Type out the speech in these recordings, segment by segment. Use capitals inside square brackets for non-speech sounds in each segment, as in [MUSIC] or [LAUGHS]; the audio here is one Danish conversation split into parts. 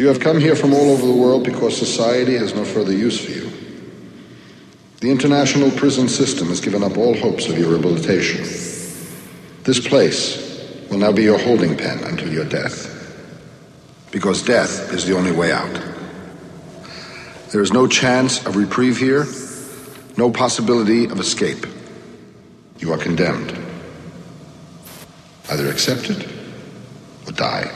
You have come here from all over the world because society has no further use for you. The international prison system has given up all hopes of your rehabilitation. This place will now be your holding pen until your death. Because death is the only way out. There is no chance of reprieve here, no possibility of escape. You are condemned. Either accept it or die.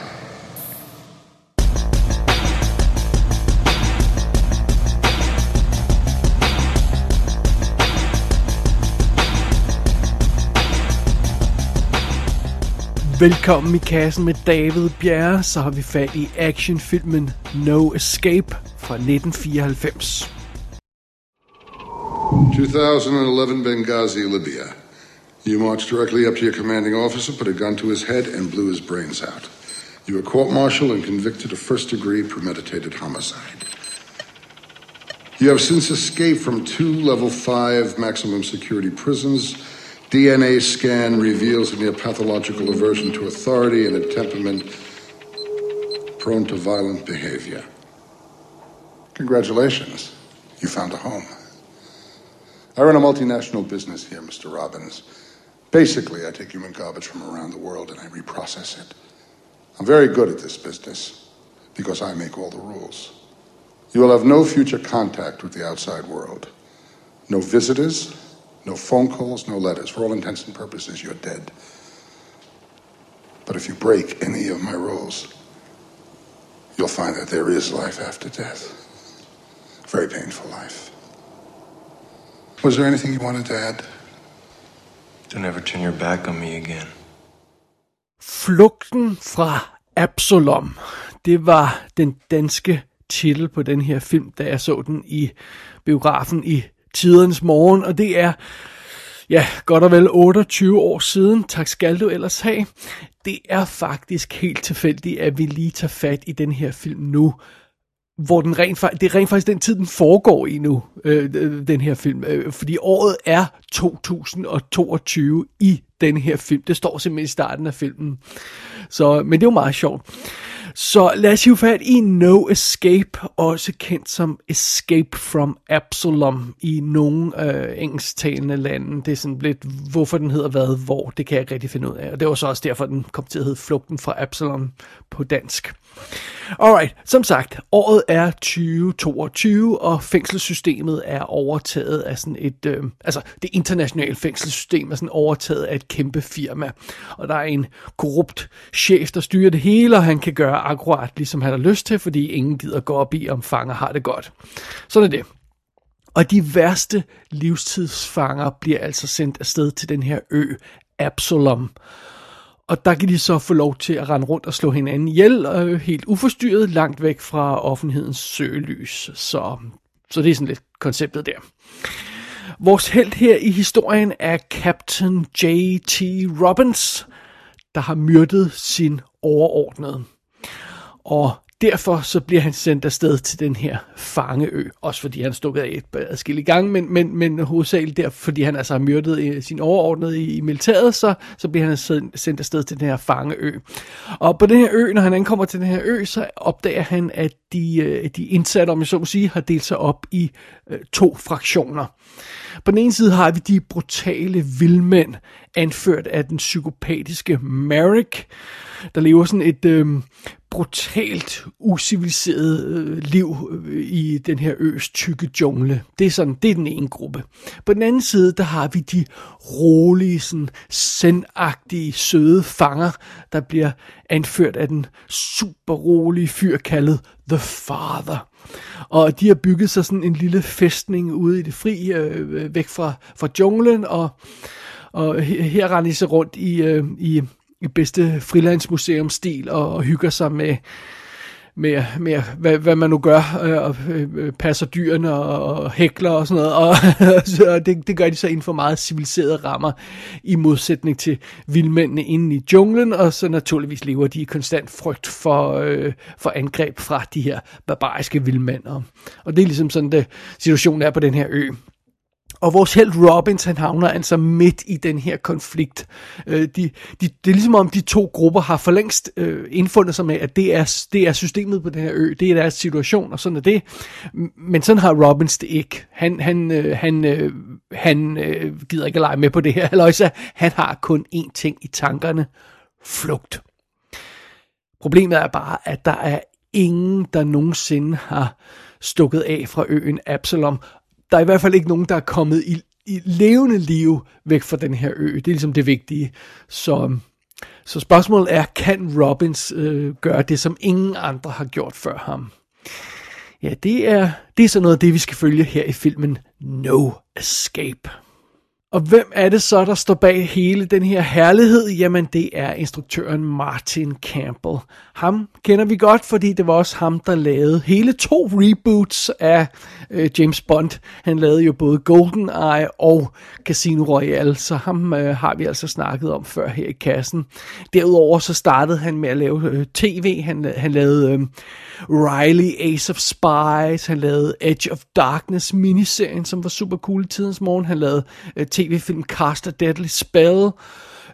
Velkommen i kassen med David Bjerre, så har vi fat i actionfilmen No Escape fra 1994. 2011 Benghazi, Libya. You marched directly up to your commanding officer, put a gun to his head, and blew his brains out. You were court-martialed and convicted of first-degree premeditated homicide. You have since escaped from two level 5 maximum security prisons DNA scan reveals me a pathological aversion to authority and a temperament prone to violent behavior. Congratulations, you found a home. I run a multinational business here, Mr. Robbins. Basically, I take human garbage from around the world and I reprocess it. I'm very good at this business because I make all the rules. You will have no future contact with the outside world. No visitors, no phone calls, no letters. For all intents and purposes, you're dead. But if you break any of my rules, you'll find that there is life after death. Very painful life. Was there anything you wanted to add? Don't ever turn your back on me again. Flugten fra Absalom. Det var den danske titel på den her film, da jeg så den i biografen i tidernes morgen, og det er, ja, godt og vel 28 år siden. Tak skal du ellers have. Det er faktisk helt tilfældigt, at vi lige tager fat i den her film nu, hvor den rent, det er rent faktisk den tid, den foregår i nu, øh, øh den her film. Øh, fordi året er 2022 i den her film. Det står simpelthen i starten af filmen. Så, men det er jo meget sjovt. Så lad os hive fat i No Escape, også kendt som Escape from Absalom i nogle øh, engelsktalende lande. Det er sådan lidt, hvorfor den hedder hvad, hvor, det kan jeg ikke rigtig finde ud af. Og det var så også derfor, den kom til at hedde Flugten fra Absalom på dansk. Alright, som sagt, året er 2022, og fængselssystemet er overtaget af sådan et, øh, altså det internationale fængselssystem er sådan overtaget af et kæmpe firma. Og der er en korrupt chef, der styrer det hele, og han kan gøre akkurat ligesom han har lyst til, fordi ingen gider gå op i, om fanger har det godt. Sådan er det. Og de værste livstidsfanger bliver altså sendt afsted til den her ø, Absalom. Og der kan de så få lov til at rende rundt og slå hinanden ihjel, øh, helt uforstyrret, langt væk fra offentlighedens søgelys. Så, så det er sådan lidt konceptet der. Vores held her i historien er Captain J.T. Robbins, der har myrdet sin overordnede. Og derfor så bliver han sendt afsted til den her fangeø. Også fordi han stod af et adskillige gange, men, men, men hovedsageligt der, fordi han altså har myrdet øh, sin overordnede i, i militæret, så, så bliver han sendt afsted til den her fangeø. Og på den her ø, når han ankommer til den her ø, så opdager han, at de, øh, de indsatte, om jeg så må sige, har delt sig op i øh, to fraktioner. På den ene side har vi de brutale vildmænd, anført af den psykopatiske Merrick, der lever sådan et øh, brutalt, usiviliseret øh, liv øh, i den her øs tykke jungle. Det er sådan, det er den ene gruppe. På den anden side, der har vi de rolige, sådan sendagtige, søde fanger, der bliver anført af den super rolige fyr kaldet The Father. Og de har bygget sig sådan en lille fæstning ude i det fri, øh, væk fra, fra junglen, og, og her render de sig rundt i, øh, i i bedste frilandsmuseumstil og, og hygger sig med, med, med hvad, hvad man nu gør, øh, og øh, passer dyrene og, og hækler og sådan noget. Og, [LAUGHS] så det, det gør de så inden for meget civiliserede rammer, i modsætning til vildmændene inde i junglen, og så naturligvis lever de i konstant frygt for, øh, for angreb fra de her barbariske vildmænd. Og, og det er ligesom sådan, det situationen er på den her ø. Og vores held Robbins, han havner altså midt i den her konflikt. Øh, de, de, det er ligesom om de to grupper har for længst øh, indfundet sig med, at det er, det er systemet på den her ø, det er deres situation, og sådan er det. Men sådan har Robbins det ikke. Han, han, øh, han, øh, han øh, gider ikke at lege med på det her, [LAUGHS] Aloysa. han har kun én ting i tankerne. Flugt. Problemet er bare, at der er ingen, der nogensinde har stukket af fra øen Absalom, der er i hvert fald ikke nogen, der er kommet i, i levende liv væk fra den her ø. Det er ligesom det vigtige. Så, så spørgsmålet er, kan Robbins øh, gøre det, som ingen andre har gjort før ham? Ja, det er, det er sådan noget af det, vi skal følge her i filmen No Escape. Og hvem er det så, der står bag hele den her herlighed? Jamen, det er instruktøren Martin Campbell. Ham kender vi godt, fordi det var også ham, der lavede hele to reboots af øh, James Bond. Han lavede jo både GoldenEye og Casino Royale, så ham øh, har vi altså snakket om før her i kassen. Derudover så startede han med at lave øh, tv. Han, han lavede øh, Riley Ace of Spies, han lavede Edge of Darkness miniserien, som var super cool i tidens morgen. Han lavede øh, tv-film Cast a Deadly Spell,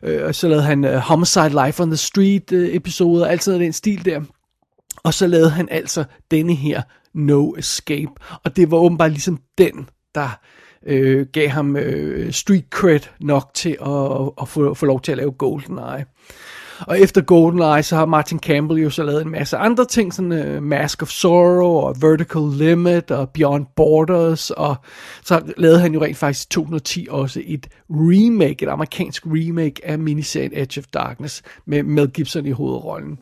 øh, og så lavede han øh, Homicide Life on the Street øh, episode, episoder, sådan den stil der. Og så lavede han altså denne her No Escape, og det var åbenbart ligesom den, der øh, gav ham øh, street cred nok til at, at få, få lov til at lave GoldenEye. Og efter GoldenEye, så har Martin Campbell jo så lavet en masse andre ting, sådan uh, Mask of Sorrow og Vertical Limit og Beyond Borders, og så lavede han jo rent faktisk i 2010 også et remake, et amerikansk remake af miniserien Edge of Darkness med Mel Gibson i hovedrollen.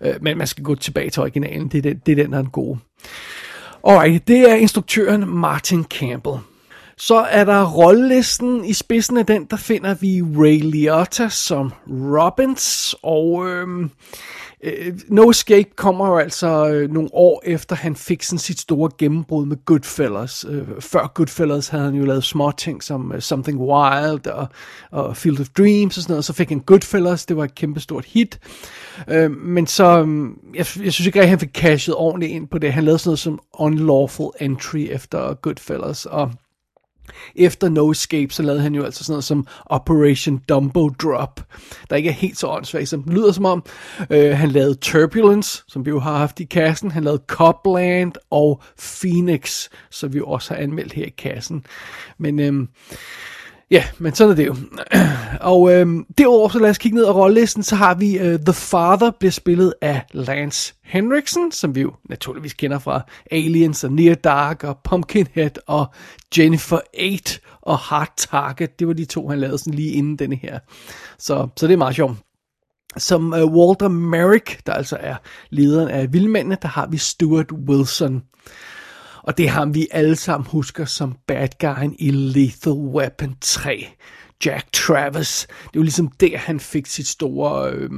Uh, men man skal gå tilbage til originalen, det er den, det er den der er den gode. Alright, det er instruktøren Martin Campbell. Så er der rollelisten. I spidsen af den, der finder vi Ray Liotta som Robbins, og øhm, øh, No Escape kommer jo altså øh, nogle år efter, han fik sådan sit store gennembrud med Goodfellas. Øh, før Goodfellas havde han jo lavet små ting som uh, Something Wild og, og Field of Dreams og sådan noget. Så fik han Goodfellas, det var et kæmpestort hit. Øh, men så, øh, jeg, jeg synes ikke rigtig, han fik cashet ordentligt ind på det. Han lavede sådan noget som Unlawful Entry efter Goodfellas, og efter No Escape, så lavede han jo altså sådan noget som Operation Dumbo Drop, der ikke er helt så åndssvagt, som det lyder som om. Øh, han lavede Turbulence, som vi jo har haft i kassen. Han lavede Copland og Phoenix, som vi jo også har anmeldt her i kassen. Men øh, Ja, men sådan er det jo. [CLEARS THROAT] Og øhm, derudover, så lad os kigge ned ad rollelisten, så har vi øh, The Father, bliver spillet af Lance Henriksen, som vi jo naturligvis kender fra Aliens og Near Dark og Pumpkinhead og Jennifer 8 og Hard Target. Det var de to, han lavede sådan lige inden denne her. Så, så det er meget sjovt. Som øh, Walter Merrick, der altså er lederen af Vildmændene, der har vi Stuart Wilson. Og det er ham, vi alle sammen husker som bad guyen i Lethal Weapon 3. Jack Travis. Det var ligesom der, han fik sit store øh,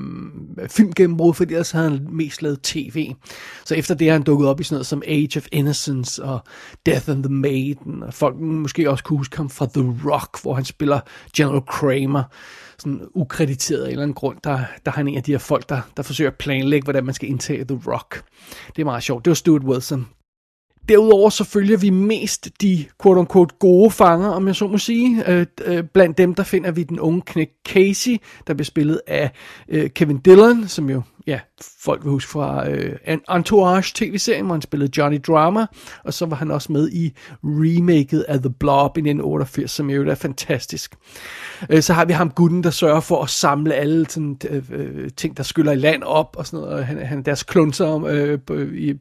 filmgennembrud, fordi ellers havde han mest lavet tv. Så efter det har han dukket op i sådan noget som Age of Innocence og Death and the Maiden. Og folk måske også kunne huske ham fra The Rock, hvor han spiller General Kramer sådan ukrediteret af en eller anden grund, der, der er han en af de her folk, der, der forsøger at planlægge, hvordan man skal indtage The Rock. Det er meget sjovt. Det var Stuart Wilson. Derudover så følger vi mest de quote-unquote gode fanger, om jeg så må sige. Øh, øh, blandt dem, der finder vi den unge knæk Casey, der bliver spillet af øh, Kevin Dillon, som jo ja, folk vil huske fra øh, Entourage tv-serien, hvor han spillede Johnny Drama, og så var han også med i remaket af The Blob i 1988, som jo er fantastisk. Øh, så har vi ham gutten, der sørger for at samle alle sådan, øh, øh ting, der skyller i land op, og sådan noget. Han, han er deres klunser øh, i,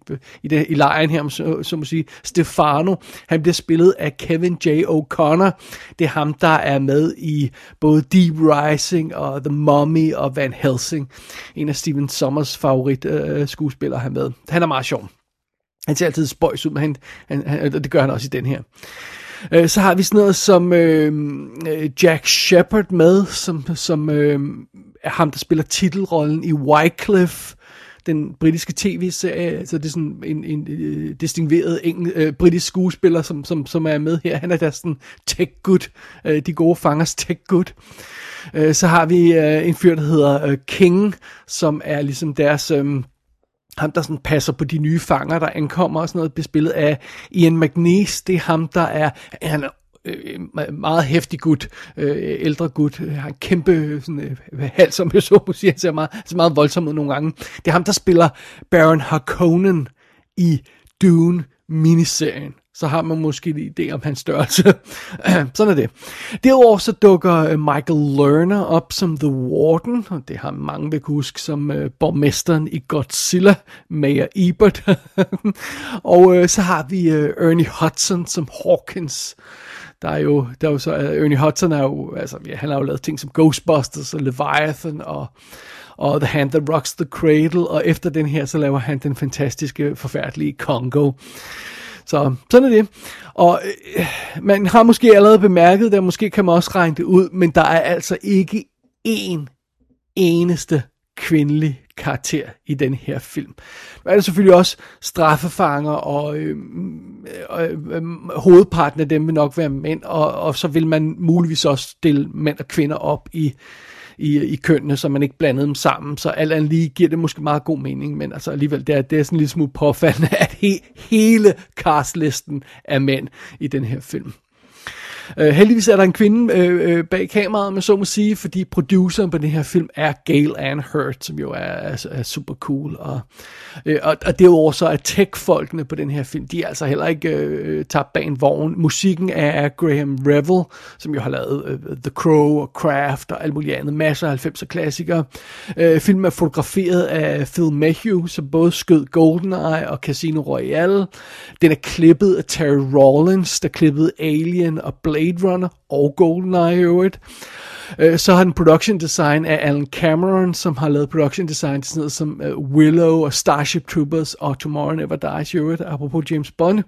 i, det, i lejen her, så, så må sige. Stefano, han bliver spillet af Kevin J. O'Connor. Det er ham, der er med i både Deep Rising og The Mummy og Van Helsing. En af Steven Sommers favorit øh, øh, skuespiller han med. Han er meget sjov. Han ser altid spøjs ud, men han, han, han, det gør han også i den her. Øh, så har vi sådan noget som øh, øh, Jack Shepard med, som, som øh, er ham, der spiller titelrollen i Wycliffe, den britiske tv-serie, så det er sådan en, en, en uh, distingueret engel, uh, øh, britisk skuespiller, som, som, som er med her. Han er der sådan tech-good, uh, øh, de gode fangers tech-good. Uh, så har vi uh, en fyr, der hedder uh, King, som er ligesom deres... Um, ham, der sådan passer på de nye fanger, der ankommer og sådan noget, bespillet af Ian McNeese. Det er ham, der er, han er øh, meget hæftig gut, øh, ældre gut, øh, har en kæmpe sådan, øh, hals, som jeg så må sige, ser meget, ser meget voldsom ud nogle gange. Det er ham, der spiller Baron Harkonnen i Dune miniserien så har man måske en idé om hans størrelse. [CLEARS THROAT] Sådan er det. Derudover så dukker øh, Michael Lerner op som The Warden, og det har mange vil huske som øh, borgmesteren i Godzilla, Mayor Ebert. [LAUGHS] og øh, så har vi øh, Ernie Hudson som Hawkins. Der er jo, der er jo så, uh, Ernie Hudson er jo, altså, ja, han har jo lavet ting som Ghostbusters og Leviathan og og The Hand That Rocks the Cradle, og efter den her, så laver han den fantastiske, forfærdelige Congo. Så sådan er det. Og øh, man har måske allerede bemærket det, måske kan man også regne det ud, men der er altså ikke én eneste kvindelig karakter i den her film. Der er der selvfølgelig også straffefanger, og øhm, øh, øh, øh, hovedparten af dem vil nok være mænd, og, og så vil man muligvis også stille mænd og kvinder op i i, i kønnene, så man ikke blandede dem sammen. Så alt andet lige giver det måske meget god mening, men altså alligevel, det er, det er sådan lidt smule påfaldende, at he, hele castlisten er mænd i den her film. Uh, heldigvis er der en kvinde uh, bag kameraet, man så må sige, fordi produceren på den her film er Gail Ann Hurt, som jo er, er, er super cool. Og, uh, og, og derudover så er tech-folkene på den her film, de er altså heller ikke uh, tabt bag en vogn. Musikken er Graham Revel, som jo har lavet uh, The Crow og Craft og alt muligt andet, masser af 90'er klassikere. Uh, filmen er fotograferet af Phil Mayhew, som både skød GoldenEye og Casino Royale. Den er klippet af Terry Rollins, der klippede Alien og Black Blade Runner og GoldenEye i øvrigt. Øh, så har den production design af Alan Cameron, som har lavet production design til sådan noget som øh, Willow og Starship Troopers og Tomorrow Never Dies i øvrigt, apropos James Bond.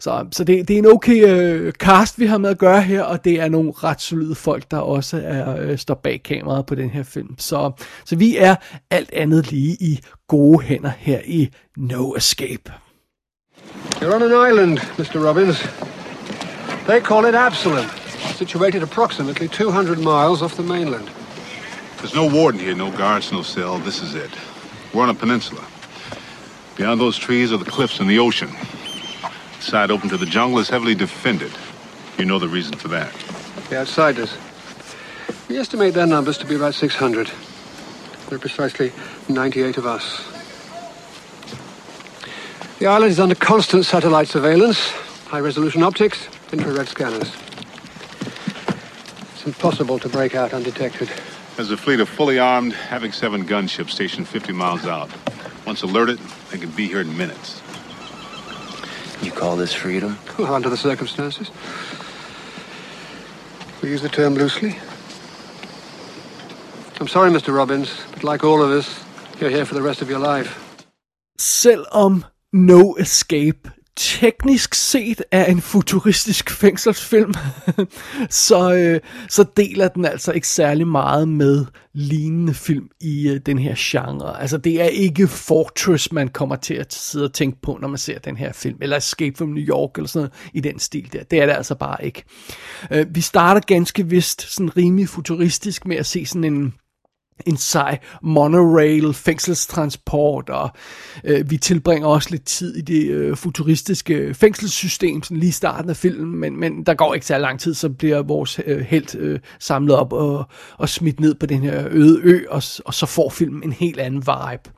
Så, så det, det er en okay uh, cast, vi har med at gøre her, og det er nogle ret solide folk, der også er, uh, står bag kameraet på den her film. Så, så vi er alt andet lige i gode hænder her i No Escape. You're on an island, Mr. Robbins. They call it Absalom, situated approximately 200 miles off the mainland. There's no warden here, no guards, no cell. This is it. We're on a peninsula. Beyond those trees are the cliffs and the ocean. The side open to the jungle is heavily defended. You know the reason for that. The outsiders. We estimate their numbers to be about 600. There are precisely 98 of us. The island is under constant satellite surveillance, high-resolution optics, infrared scanners. It's impossible to break out undetected. There's a fleet of fully armed Havoc 7 gunships stationed 50 miles out. Once alerted, they can be here in minutes. You call this freedom? Well, under the circumstances. We use the term loosely. I'm sorry, Mr. Robbins, but like all of us, you're here for the rest of your life. Selvom No Escape teknisk set er en futuristisk fængselsfilm, [LAUGHS] så, øh, så deler den altså ikke særlig meget med lignende film i øh, den her genre. Altså det er ikke Fortress, man kommer til at sidde og tænke på, når man ser den her film, eller Escape from New York, eller sådan noget i den stil der. Det er det altså bare ikke. Øh, vi starter ganske vist sådan rimelig futuristisk med at se sådan en en sej monorail, fængselstransport, og øh, vi tilbringer også lidt tid i det øh, futuristiske fængselssystem, sådan lige i starten af filmen, men, men der går ikke så lang tid, så bliver vores øh, held øh, samlet op og, og smidt ned på den her øde ø, og, og så får filmen en helt anden vibe.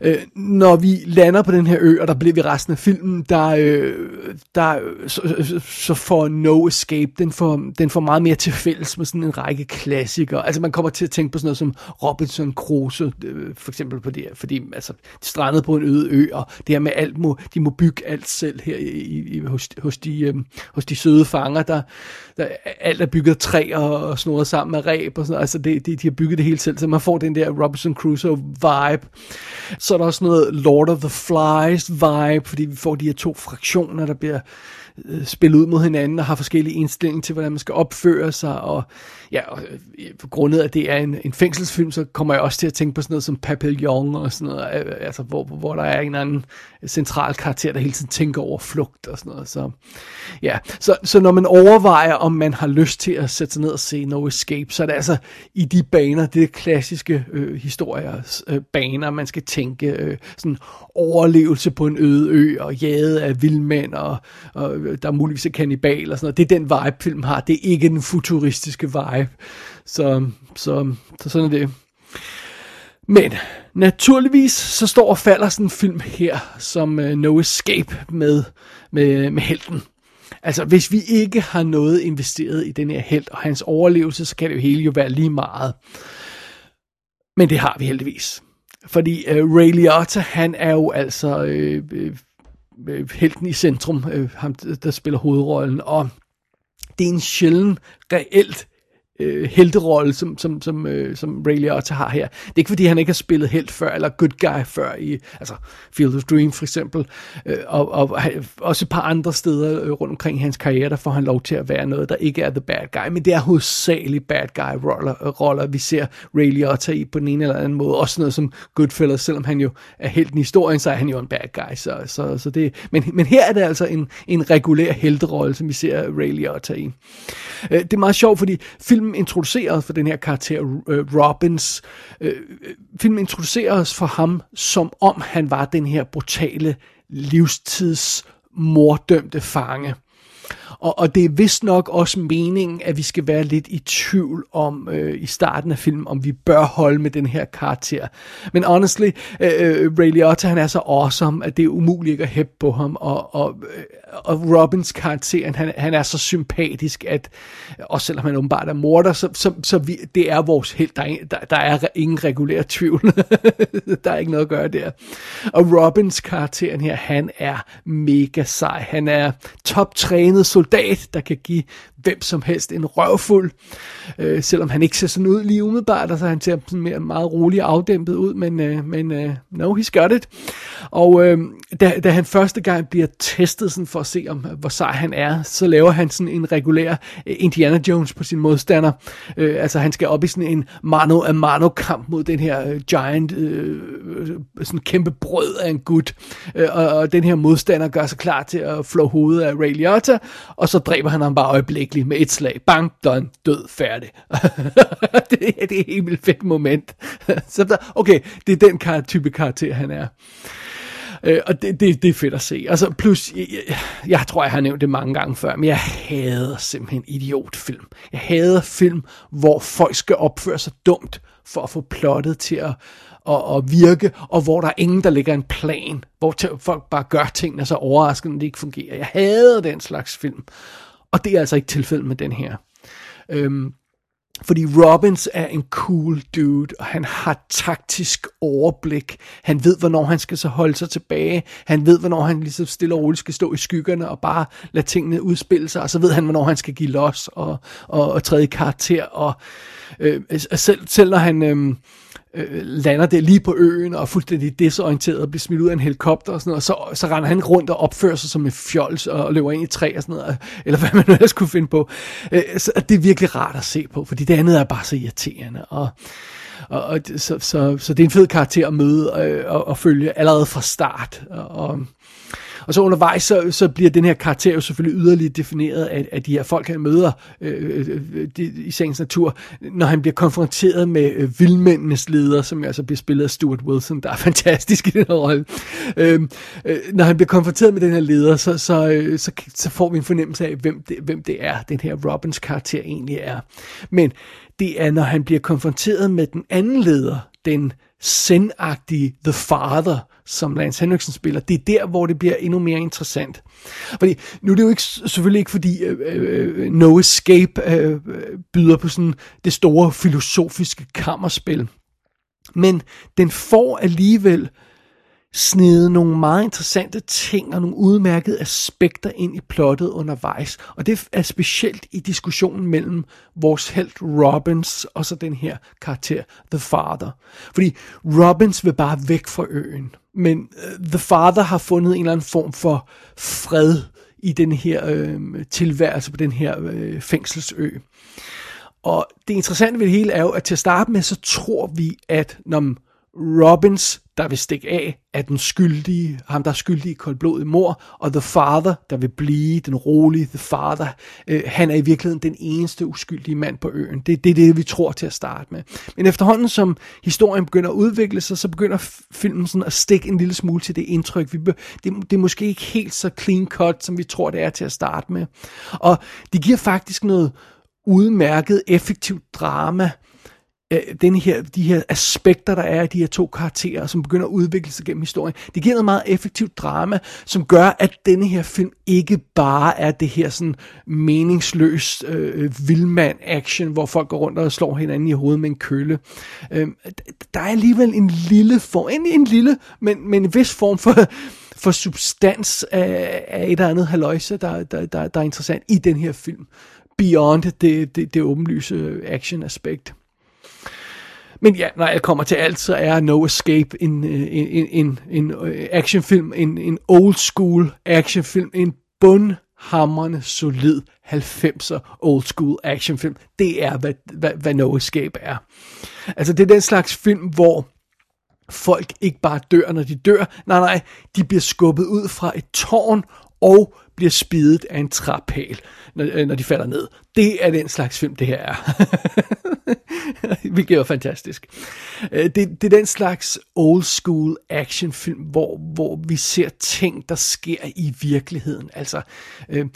Øh, når vi lander på den her ø, og der bliver vi resten af filmen, der, øh, der så, så får No Escape, den får, den får meget mere til fælles med sådan en række klassikere. Altså man kommer til at tænke på sådan noget som Robinson Crusoe, øh, for eksempel på det her, fordi altså, de strandede på en øde ø, og det her med alt må, de må bygge alt selv her i, i, hos, hos, de, øh, hos de søde fanger, der, der alt er bygget træ og, og snoret sammen med ræb og sådan noget. Altså det, det, de har bygget det hele selv, så man får den der Robinson Crusoe vibe. Så er der også noget Lord of the Flies vibe, fordi vi får de her to fraktioner, der bliver øh, spillet ud mod hinanden og har forskellige indstillinger til, hvordan man skal opføre sig. Og ja, og, øh, på grundet af, at det er en, en fængselsfilm, så kommer jeg også til at tænke på sådan noget som Papillon og sådan noget, øh, øh, altså hvor, hvor der er en eller anden central karakter, der hele tiden tænker over flugt og sådan noget. Så, ja. så, så når man overvejer, om man har lyst til at sætte sig ned og se No Escape, så er det altså i de baner, det er klassiske øh, historiers øh, baner, man skal tænke øh, sådan overlevelse på en øde ø, og jade af vildmænd, og, og øh, der er muligvis er kanibal og sådan noget. Det er den vibe, film har. Det er ikke den futuristiske vibe. Så, så, så sådan er det. Men naturligvis så står og falder sådan en film her som uh, No Escape med, med, med helten. Altså, hvis vi ikke har noget investeret i den her held og hans overlevelse, så kan det jo hele jo være lige meget. Men det har vi heldigvis. Fordi uh, Ray Liotta, han er jo altså øh, øh, Øh, helten i centrum, øh, ham der spiller hovedrollen, og det er en sjælden, reelt øh, helterolle, som, som, som, øh, som Ray Liotta har her. Det er ikke fordi, han ikke har spillet helt før, eller good guy før, i altså Field of Dream for eksempel, øh, og, og også et par andre steder øh, rundt omkring hans karriere, der får han lov til at være noget, der ikke er the bad guy, men det er hovedsageligt bad guy roller, roller vi ser Ray Liotta i på den ene eller anden måde. Også noget som Goodfellas, selvom han jo er helt i historien, så er han jo en bad guy. Så, så, så det, men, men her er det altså en, en regulær helterolle, som vi ser Ray Liotta i. Øh, det er meget sjovt, fordi film film introducerer os for den her karakter, uh, Robbins. Øh, øh, uh, filmen introducerer os for ham, som om han var den her brutale livstids mordømte fange. Og, og det er vist nok også meningen, at vi skal være lidt i tvivl om øh, i starten af filmen, om vi bør holde med den her karakter. Men honestly, øh, øh Ray Liotta, han er så awesome, at det er umuligt ikke at hæppe på ham. Og, og, øh, og Robins karakter, han, han er så sympatisk, at også selvom han åbenbart er morder, så, så, så vi, det er vores helt. Der er, der, der er ingen regulær tvivl. [LAUGHS] der er ikke noget at gøre der. Og Robins karakteren her, han er mega sej. Han er toptrænet soldat, der kan give hvem som helst en røvfuld, øh, selvom han ikke ser sådan ud lige umiddelbart, så han ser sådan mere meget rolig og afdæmpet ud, men, øh, men øh, no, he's got it. Og øh, da, da han første gang bliver testet sådan for at se, om hvor sej han er, så laver han sådan en regulær øh, Indiana Jones på sin modstander. Øh, altså han skal op i sådan en mano a mano kamp mod den her øh, giant, øh, øh sådan kæmpe brød af en gut. Øh, og, og den her modstander gør sig klar til at flå hovedet af Ray Liotta, og så dræber han ham bare øjeblikkeligt med et slag. Bang, done, død, færdig. [LAUGHS] det, det er et helt vildt fedt moment. [LAUGHS] så der, okay, det er den kar- type karakter, han er. Øh, og det, det, det er fedt at se. Altså, plus, jeg, jeg, jeg tror, jeg har nævnt det mange gange før, men jeg hader simpelthen idiotfilm. Jeg hader film, hvor folk skal opføre sig dumt for at få plottet til at, at, at virke, og hvor der er ingen, der lægger en plan, hvor folk bare gør tingene så overraskende, det ikke fungerer. Jeg hader den slags film. Og det er altså ikke tilfældet med den her. Øhm, fordi Robbins er en cool dude, og han har taktisk overblik. Han ved, hvornår han skal så holde sig tilbage. Han ved, hvornår han ligesom stille og roligt skal stå i skyggerne og bare lade tingene udspille sig. Og så ved han, hvornår han skal give los og, og, og træde i karakter. Og øh, selv, selv når han... Øh, øh, lander der lige på øen og er fuldstændig desorienteret og bliver smidt ud af en helikopter og sådan noget, og så, så render han rundt og opfører sig som en fjols og løber ind i træ og sådan noget, [LAUGHS] eller hvad man nu ellers kunne finde på. Øh, så det er virkelig rart at se på, fordi det andet er bare så irriterende, og og, og så, så, så det er en fed karakter at møde øh, og, og følge allerede fra start. Og, og, og så undervejs, så, så bliver den her karakter jo selvfølgelig yderligere defineret af, af de her folk, han møder øh, øh, øh de, i sagens natur, når han bliver konfronteret med øh, vildmændenes leder, som altså bliver spillet af Stuart Wilson, der er [LAUGHS] fantastisk i den her rolle. Øh, øh, når han bliver konfronteret med den her leder, så, så, øh, så, så får vi en fornemmelse af, hvem det, hvem det er, den her Robins karakter egentlig er. Men det er, når han bliver konfronteret med den anden leder, den sendagtige The Father, som Lance Henriksen spiller, det er der, hvor det bliver endnu mere interessant. Fordi nu er det jo ikke, selvfølgelig ikke, fordi øh, øh, No Escape øh, øh, byder på sådan det store filosofiske kammerspil. Men den får alligevel snede nogle meget interessante ting og nogle udmærkede aspekter ind i plottet undervejs. Og det er specielt i diskussionen mellem vores held Robbins og så den her karakter, The Father. Fordi Robbins vil bare væk fra øen, men uh, The Father har fundet en eller anden form for fred i den her øh, tilværelse på den her øh, fængselsø. Og det interessante ved det hele er jo, at til at starte med, så tror vi, at når Robbins der vil stikke af, er den skyldige, ham der er skyldig i koldblodig mor, og The Father, der vil blive den rolige The Father, øh, han er i virkeligheden den eneste uskyldige mand på øen. Det, det er det, vi tror til at starte med. Men efterhånden som historien begynder at udvikle sig, så begynder filmen sådan at stikke en lille smule til det indtryk. Vi, det, det er måske ikke helt så clean cut, som vi tror, det er til at starte med. Og det giver faktisk noget udmærket, effektivt drama, øh, den her, de her aspekter, der er i de her to karakterer, som begynder at udvikle sig gennem historien. Det giver noget meget effektivt drama, som gør, at denne her film ikke bare er det her sådan meningsløst øh, vildmand-action, hvor folk går rundt og slår hinanden i hovedet med en kølle. Øh, der er alligevel en lille form, en, en lille, men, men en vis form for for substans af, af et eller andet haløjse, der, der, der, der er interessant i den her film. Beyond det, det, det åbenlyse action-aspekt. Men ja, når jeg kommer til alt, så er No Escape en, øh, en, en, en, en øh, actionfilm, en, en old school actionfilm, en bundhammerende solid 90'er old school actionfilm. Det er, hvad, hvad, hvad No Escape er. Altså, det er den slags film, hvor folk ikke bare dør, når de dør. Nej, nej, de bliver skubbet ud fra et tårn og bliver spidet af en traphæl, når, øh, når de falder ned. Det er den slags film, det her er. [LAUGHS] Hvilket er fantastisk. Øh, det, det er den slags old school actionfilm, hvor, hvor vi ser ting, der sker i virkeligheden. Altså, øh,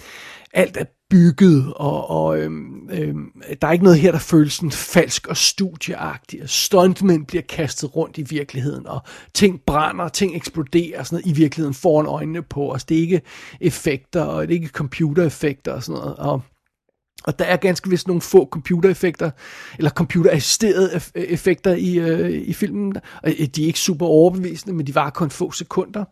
alt er bygget, og, og øhm, øhm, der er ikke noget her, der føles sådan falsk og studieagtigt. Stuntmænd bliver kastet rundt i virkeligheden, og ting brænder, ting eksploderer sådan noget, i virkeligheden foran øjnene på os. Det er ikke effekter, og det er ikke computereffekter og sådan noget. Og og der er ganske vist nogle få computereffekter, eller computerassisterede effekter i, øh, i filmen. Og de er ikke super overbevisende, men de var kun få sekunder.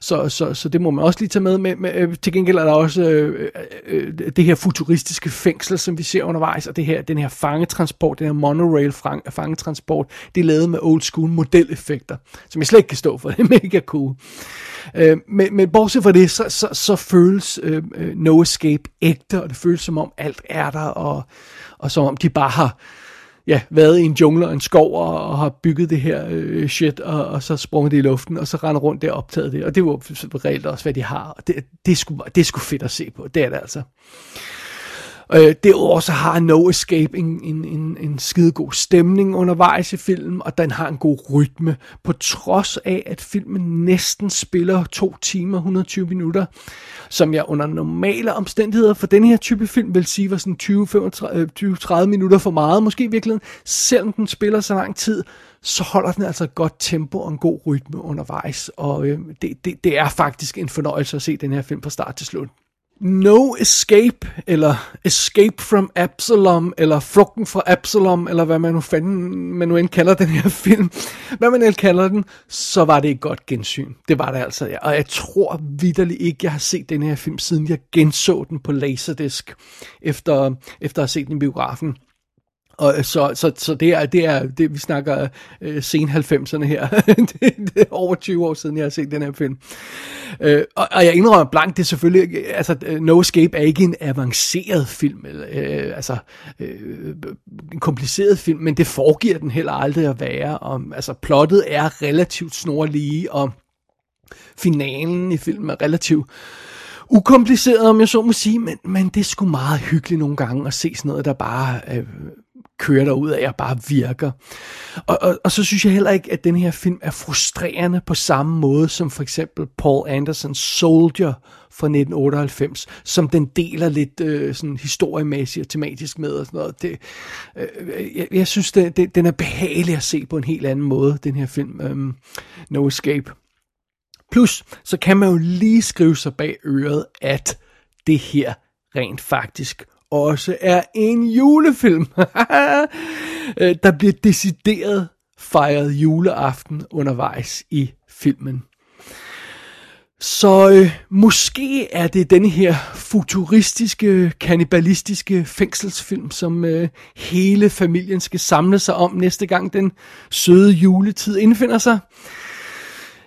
Så, så, så det må man også lige tage med. med, men øh, til gengæld er der også øh, øh, øh, det her futuristiske fængsel, som vi ser undervejs, og det her, den her fangetransport, den her monorail fangetransport, det er lavet med old school modeleffekter, som jeg slet ikke kan stå for. [LAUGHS] Det er mega cool. Øh, men, men bortset fra det, så, så, så føles øh, øh, No Escape ægte, og det føles som om alt er der, og, og som om de bare har ja, været i en jungle og en skov og, og har bygget det her øh, shit, og, og så sprunget det i luften, og så render rundt der og optaget det. Og det var reelt også, hvad de har. Og det, det, er sgu, det er sgu fedt at se på. Det er det altså. Øh, derudover så har No Escape en, en, en, en skide god stemning undervejs i filmen, og den har en god rytme, på trods af, at filmen næsten spiller 2 timer, 120 minutter, som jeg under normale omstændigheder for den her type film vil sige var sådan 20-30 øh, minutter for meget, måske i virkeligheden, selvom den spiller så lang tid, så holder den altså et godt tempo og en god rytme undervejs, og øh, det, det, det er faktisk en fornøjelse at se den her film fra start til slut. No Escape, eller Escape from Absalom, eller Flugten fra Absalom, eller hvad man nu fanden, man nu end kalder den her [LAUGHS] film, hvad man end kalder den, så var det et godt gensyn. Det var det altså, ja. og jeg tror vidderligt ikke, jeg har set den her film, siden jeg genså den på Laserdisc, efter, efter at have set den i biografen. Og øh, så, så, så det er, det er det, vi snakker øh, sen 90'erne her. [LAUGHS] det, det er over 20 år siden, jeg har set den her film. Øh, og, og jeg indrømmer blankt, det er selvfølgelig, altså øh, No Escape er ikke en avanceret film, eller, øh, altså øh, en kompliceret film, men det foregiver den heller aldrig at være. Og, altså plottet er relativt snorlige, og finalen i filmen er relativt ukompliceret, om jeg så må sige, men, men det er sgu meget hyggeligt nogle gange at se sådan noget, der bare øh, kører der ud af og bare virker. Og, og, og så synes jeg heller ikke, at den her film er frustrerende på samme måde som for eksempel Paul Andersons Soldier fra 1998, som den deler lidt øh, sådan historiemæssigt og tematisk med og sådan noget. Det, øh, jeg, jeg synes, det, det, den er behagelig at se på en helt anden måde, den her film, øh, No Escape. Plus, så kan man jo lige skrive sig bag øret, at det her rent faktisk også er en julefilm. [LAUGHS] Øh, der bliver decideret fejret juleaften undervejs i filmen. Så øh, måske er det den her futuristiske, kannibalistiske fængselsfilm, som øh, hele familien skal samle sig om næste gang den søde juletid indfinder sig.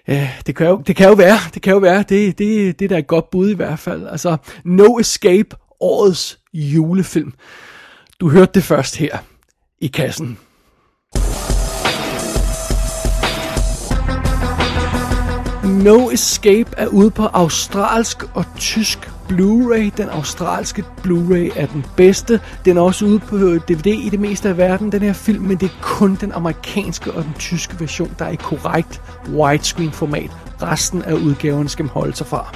Ja, det kan jo, det kan jo være, det kan jo være, det, det, det er da et godt bud i hvert fald. Altså, No Escape, årets julefilm. Du hørte det først her i kassen. No Escape er ude på australsk og tysk Blu-ray. Den australske Blu-ray er den bedste. Den er også ude på DVD i det meste af verden, den her film, men det er kun den amerikanske og den tyske version, der er i korrekt widescreen format. Resten af udgaverne skal man holde sig fra.